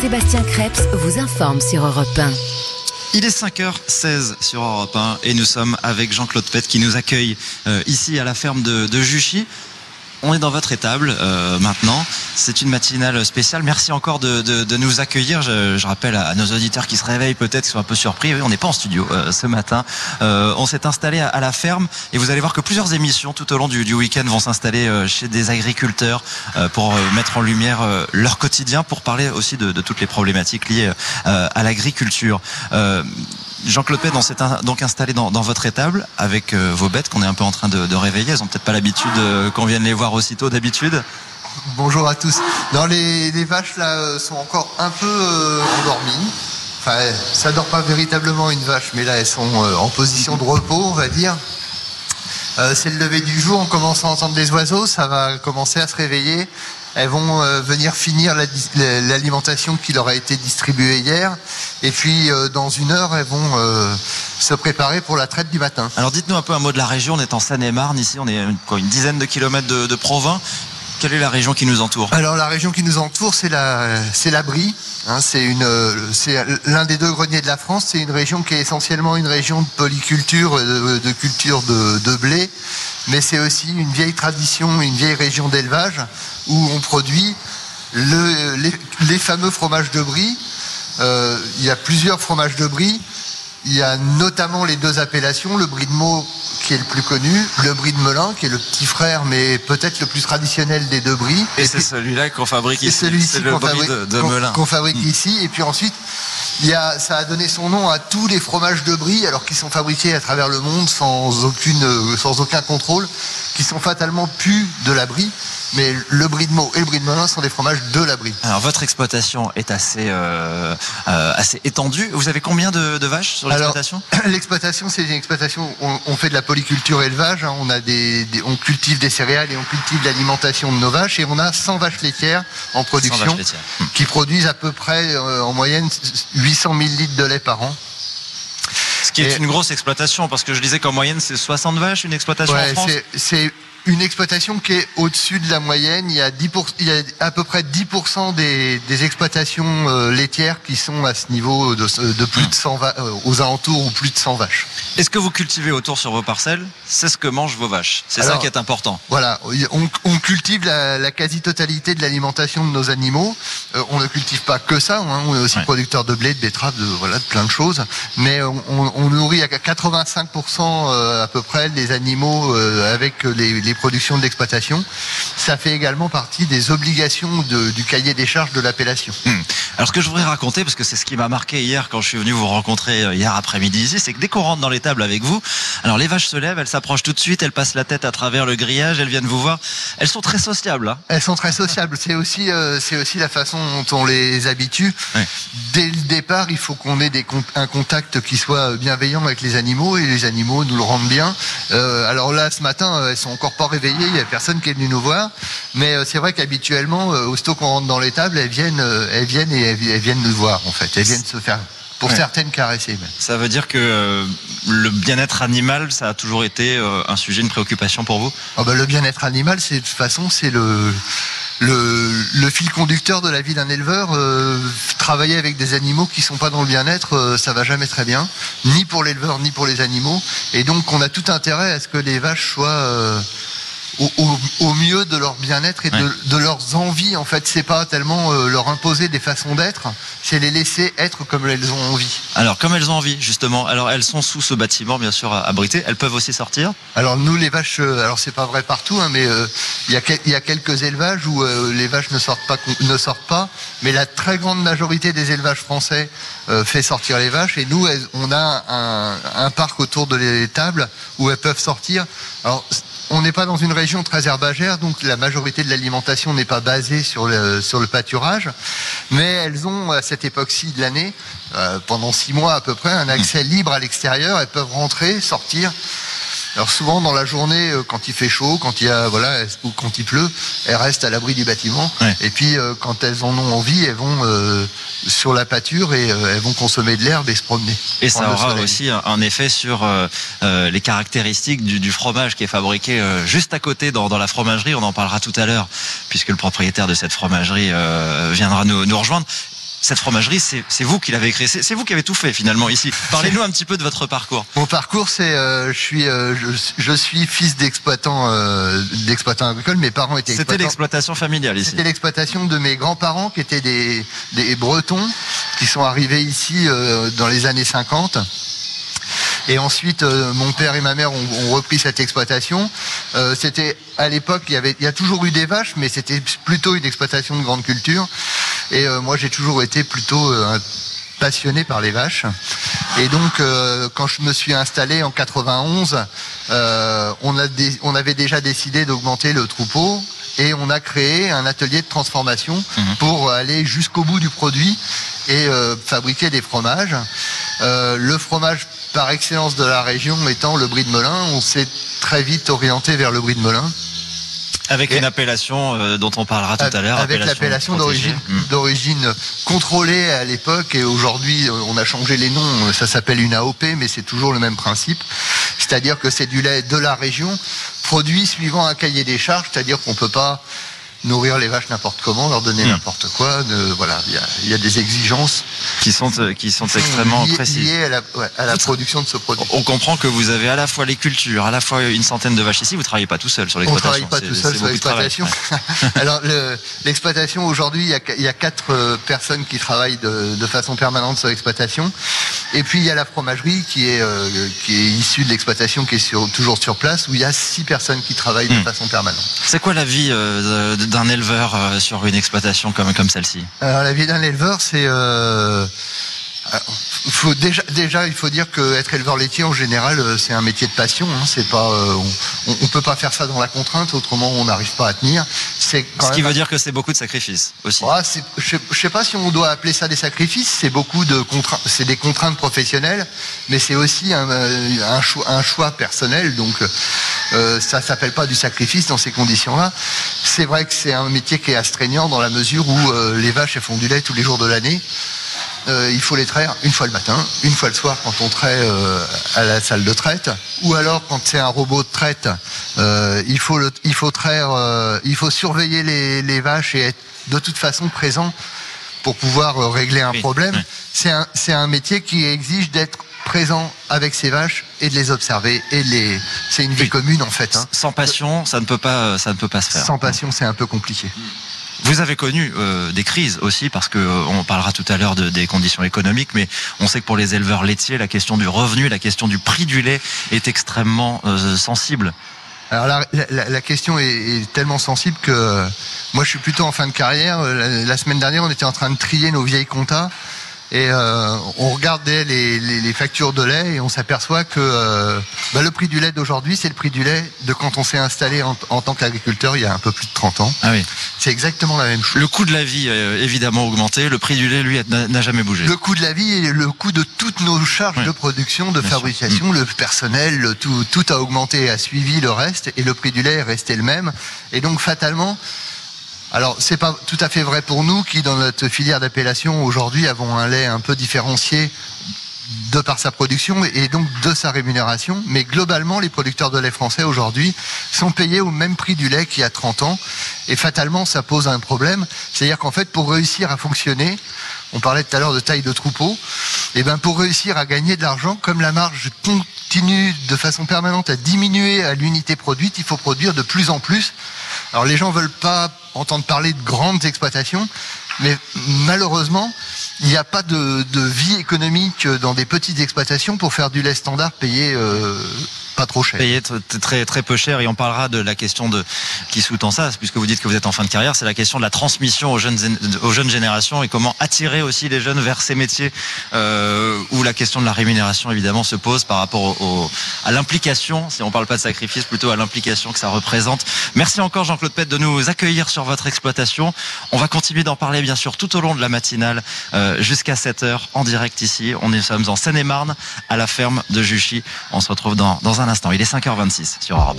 Sébastien Krebs vous informe sur Europe 1. Il est 5h16 sur Europe 1 et nous sommes avec Jean-Claude Pett qui nous accueille euh, ici à la ferme de, de Juchy. On est dans votre étable euh, maintenant. C'est une matinale spéciale. Merci encore de, nous accueillir. Je, rappelle à, nos auditeurs qui se réveillent peut-être, qui sont un peu surpris. Oui, on n'est pas en studio euh, ce matin. Euh, on s'est installé à, la ferme et vous allez voir que plusieurs émissions tout au long du, week-end vont s'installer chez des agriculteurs pour mettre en lumière leur quotidien, pour parler aussi de toutes les problématiques liées à l'agriculture. Jean-Claude on s'est donc installé dans, votre étable avec euh, vos bêtes qu'on est un peu en train de, réveiller. Elles ont peut-être pas l'habitude euh, qu'on vienne les voir aussitôt d'habitude. Bonjour à tous. Les, vaches là euh, sont encore un peu endormies. Enfin, ça dort pas véritablement une vache, mais là elles sont en position de repos, on va dire. C'est le lever du jour, on commence à entendre des oiseaux, ça va commencer à se réveiller elles vont euh, venir finir l'alimentation qui leur a été distribuée hier. Et puis euh, dans une heure, elles vont euh, se préparer pour la traite du matin. Alors dites-nous un peu un mot de la région. On est en Seine-et-Marne ici. On est quoi, une dizaine de kilomètres de Provins. Quelle est la région qui nous entoure Alors la région qui nous entoure, c'est la, c'est Brie. Hein, c'est une, c'est l'un des deux greniers de la France. C'est une région qui est essentiellement une région de polyculture, de, de culture de, blé, mais c'est aussi une vieille tradition, une vieille région d'élevage où on produit le, les, les, fameux fromages de Brie. Euh, il y a plusieurs fromages de Brie. Il y a notamment les deux appellations, le brie de Meaux qui est le plus connu, le brie de Melun qui est le petit frère mais peut-être le plus traditionnel des deux bris. Et, et c'est celui-là qu'on fabrique ici. C'est de, de qu Melun. Qu'on fabrique mmh. ici. Et puis ensuite, il y a, ça a donné son nom à tous les fromages de brie, alors qu'ils sont fabriqués à travers le monde sans, aucune, sans aucun contrôle, qui sont fatalement pu de la brie. Mais le brie de Meaux et le brie de Melun sont des fromages de la brie. Alors votre exploitation est assez, euh, euh, assez étendue. Vous avez combien de, de vaches sur l'exploitation L'exploitation, c'est une exploitation. On, on, fait de la polyculture élevage. Hein, on a des, des, on cultive des céréales et on cultive l'alimentation de nos vaches. Et on a 100 vaches laitières en production laitières. qui produisent à peu près euh, en moyenne 800 000 litres de lait par an. Qui est et une grosse exploitation, parce que je disais qu'en moyenne c'est 60 vaches une exploitation ouais, en France. C'est une exploitation qui est au-dessus de la moyenne. Il y a, 10 il y a à peu près 10% des, des exploitations euh, laitières qui sont à ce niveau de, de plus de 100 va- euh, aux alentours ou plus de 100 vaches. Est-ce que vous cultivez autour sur vos parcelles? C'est ce que mangent vos vaches. C'est ça qui est important. Voilà, on, on cultive la, la quasi-totalité de l'alimentation de nos animaux. Euh, on ne cultive pas que ça. Hein, on est aussi ouais. producteur de blé, de betterave, de voilà, de plein de choses. Mais on, on nourrit à 85% euh, à peu près les animaux avec les, les productions de l'exploitation. Ça fait également partie des obligations de, du cahier des charges de l'appellation. Hum. Alors ce que je voudrais raconter, parce que c'est ce qui m'a marqué hier quand je suis venu vous rencontrer euh, hier après-midi ici, c'est que dès qu'on rentre dans les tables avec vous, alors les vaches se lèvent, elles s'approchent tout de suite, elles passent la tête à travers le grillage, elles viennent vous voir. Elles sont très sociables. Hein elles sont très sociables. C'est aussi, euh, c'est aussi la façon dont on les habitue. Dès le départ, il faut qu'on ait des, un contact qui soit bienveillant avec les animaux et les animaux nous le rendent bien. Euh, alors là, ce matin, elles sont encore pas réveillées, il n'y a personne qui est venu nous voir. Mais euh, c'est vrai qu'habituellement, euh, aussitôt qu'on rentre dans les tables, elles viennent, euh, elles viennent et elles, elles, viennent nous voir en fait. Elles viennent se faire, pour ouais. certaines, caresser. Même. Ça veut dire que euh, le bien-être animal, ça a toujours été euh, un sujet, une préoccupation pour vous? Oh ben, Le bien-être animal, c'est de toute façon, c'est le le, le, fil conducteur de la vie d'un éleveur, euh, travailler avec des animaux qui sont pas dans le bien-être, ça va jamais très bien, ni pour l'éleveur ni pour les animaux. Et donc on a tout intérêt à ce que les vaches soient au, au, au, mieux de leur bien-être et ouais. de, de, leurs envies. En fait, c'est pas tellement euh, leur imposer des façons d'être, c'est les laisser être comme elles ont envie. Alors, comme elles ont envie, justement. Alors, elles sont sous ce bâtiment, bien sûr, abritées. Elles peuvent aussi sortir. Alors, nous, les vaches, euh, alors c'est pas vrai partout, hein, mais euh, il y, y, a quelques élevages où euh, les vaches ne sortent pas, ne sortent pas. Mais la très grande majorité des élevages français euh, fait sortir les vaches. Et nous, elles, on a un, un parc autour de les tables où elles peuvent sortir. Alors, on n'est pas dans une région très herbagère, donc la majorité de l'alimentation n'est pas basée sur le, sur le pâturage, mais elles ont à cette époque-ci de l'année, euh, pendant six mois à peu près, un accès libre à l'extérieur, elles peuvent rentrer, sortir. Alors souvent dans la journée, euh, quand il fait chaud, quand il y a voilà ou quand il pleut, elles restent à l'abri du bâtiment. Ouais. Et puis euh, quand elles en ont envie, elles vont euh, sur la pâture et euh, elles vont consommer de l'herbe et se promener. Et ça aura aussi un effet sur euh, les caractéristiques du, du, fromage qui est fabriqué juste à côté dans, dans, la fromagerie. On en parlera tout à l'heure puisque le propriétaire de cette fromagerie viendra nous, nous rejoindre cette fromagerie, c'est vous qui l'avez créée. C'est vous qui avez tout fait finalement ici. Parlez-nous un petit peu de votre parcours. Mon parcours, c'est euh, je suis euh, je, suis fils d'exploitant euh, d'exploitant agricole. Mes parents étaient. C'était l'exploitation familiale ici. C'était l'exploitation de mes grands-parents qui étaient des des Bretons qui sont arrivés ici dans les années 50 et ensuite, euh, mon père et ma mère ont, repris cette exploitation. Euh, c'était à l'époque, il y avait, il y a toujours eu des vaches, mais c'était plutôt une exploitation de grande culture. Et euh, moi, j'ai toujours été plutôt passionné par les vaches. Et donc, quand je me suis installé en 91, on, a on avait déjà décidé d'augmenter le troupeau et on a créé un atelier de transformation mhm. pour aller jusqu'au bout du produit et fabriquer des fromages. le fromage par excellence de la région étant le brie de Melun. On s'est très vite orienté vers le brie de Melun. Avec une appellation euh, dont on parlera tout à l'heure. Avec l'appellation d'origine hmm. d'origine contrôlée à l'époque et aujourd'hui on a changé les noms. Ça s'appelle une AOP, mais c'est toujours le même principe. C'est-à-dire que c'est du lait de la région produit suivant un cahier des charges, c'est-à-dire qu'on peut pas nourrir les vaches n'importe comment, leur donner hmm. n'importe quoi. voilà, il y a, des exigences qui sont euh, qui sont extrêmement précises liées à la, production de ce produit. On comprend que vous avez à la fois les cultures, à la fois une centaine de vaches ici. Vous travaillez pas tout seul sur l'exploitation. On travaille pas tout seul sur l'exploitation. Alors l'exploitation aujourd'hui, il y, a, quatre euh, personnes qui travaillent de, façon permanente sur l'exploitation. Et puis il y a la fromagerie qui est euh, qui est issue de l'exploitation, qui est sur, toujours sur place, où il y a six personnes qui travaillent de hmm. façon permanente. C'est quoi la vie de d'un éleveur euh, sur une exploitation comme, comme celle-ci Alors la vie d'un éleveur, c'est euh, faut déjà, il faut dire que être éleveur laitier en général, euh, c'est un métier de passion. Hein. pas, euh, on, on, peut pas faire ça dans la contrainte, autrement on n'arrive pas à tenir. C'est ce qui veut dire que c'est beaucoup de sacrifices aussi. je, je sais pas si on doit appeler ça des sacrifices. C'est beaucoup de contraintes, c'est des contraintes professionnelles, mais c'est aussi un, euh, un, choix, un choix personnel. Donc euh, ça s'appelle pas du sacrifice dans ces conditions-là. C'est vrai que c'est un métier qui est astreignant dans la mesure où les vaches elles font du lait tous les jours de l'année. Euh, il faut les traire une fois le matin, une fois le soir quand on traite euh, à la salle de traite, ou alors quand c'est un robot de traite, euh, il faut il faut traire, il faut surveiller les, vaches et être de toute façon présent pour pouvoir régler un problème. C'est un c'est un métier qui exige d'être présent avec ces vaches et de les observer et les c'est une vie commune en fait. Hein. Sans passion, ça ne peut pas ça ne peut pas se faire. Sans passion, c'est un peu compliqué. Vous avez connu euh, des crises aussi, parce que euh, on parlera tout à l'heure de, des conditions économiques, mais on sait que pour les éleveurs laitiers, la question du revenu, la question du prix du lait est extrêmement euh, sensible. Alors la, la, la question est, est, tellement sensible que moi je suis plutôt en fin de carrière. La, semaine dernière, on était en train de trier nos vieilles comptas et euh, on regardait les, les, les, factures de lait et on s'aperçoit que euh, bah, le prix du lait d'aujourd'hui, c'est le prix du lait de quand on s'est installé en, en tant qu'agriculteur il y a un peu plus de 30 ans. Ah oui. C'est exactement la même chose. Le coût de la vie a évidemment augmenté, le prix du lait, lui, n'a jamais bougé. Le coût de la vie et le coût de toutes nos charges de production, de fabrication, mm. le personnel, tout, tout a augmenté et a suivi le reste et le prix du lait est resté le même. Et donc fatalement, alors, c'est pas tout à fait vrai pour nous qui, dans notre filière d'appellation, aujourd'hui, avons un lait un peu différencié de par sa production et donc de sa rémunération. Mais globalement, les producteurs de lait français aujourd'hui sont payés au même prix du lait qu'il y a 30 ans. Et fatalement, ça pose un problème. C'est-à-dire qu'en fait, pour réussir à fonctionner, on parlait tout à l'heure de taille de troupeau, et eh ben pour réussir à gagner de l'argent, comme la marge continue de façon permanente à diminuer à l'unité produite, il faut produire de plus en plus. Alors les gens veulent pas entendre parler de grandes exploitations, mais malheureusement, il n'y a pas de, vie économique dans des petites exploitations pour faire du lait standard payé euh, pas trop cher. Très très peu cher et on parlera de la question de qui sous-tend ça, puisque vous dites que vous êtes en fin de carrière, c'est la question de la transmission aux jeunes aux jeunes générations et comment attirer aussi les jeunes vers ces métiers euh, où la question de la rémunération évidemment se pose par rapport au, à l'implication, si on parle pas de sacrifice, plutôt à l'implication que ça représente. Merci encore Jean-Claude Pette de nous accueillir sur votre exploitation. On va continuer d'en parler bien sûr tout au long de la matinale euh, jusqu'à 7 heures en direct ici. On est sommes en Seine-et-Marne à la ferme de Juchy. On se retrouve dans dans un Il est 5h26 sur Europe 1.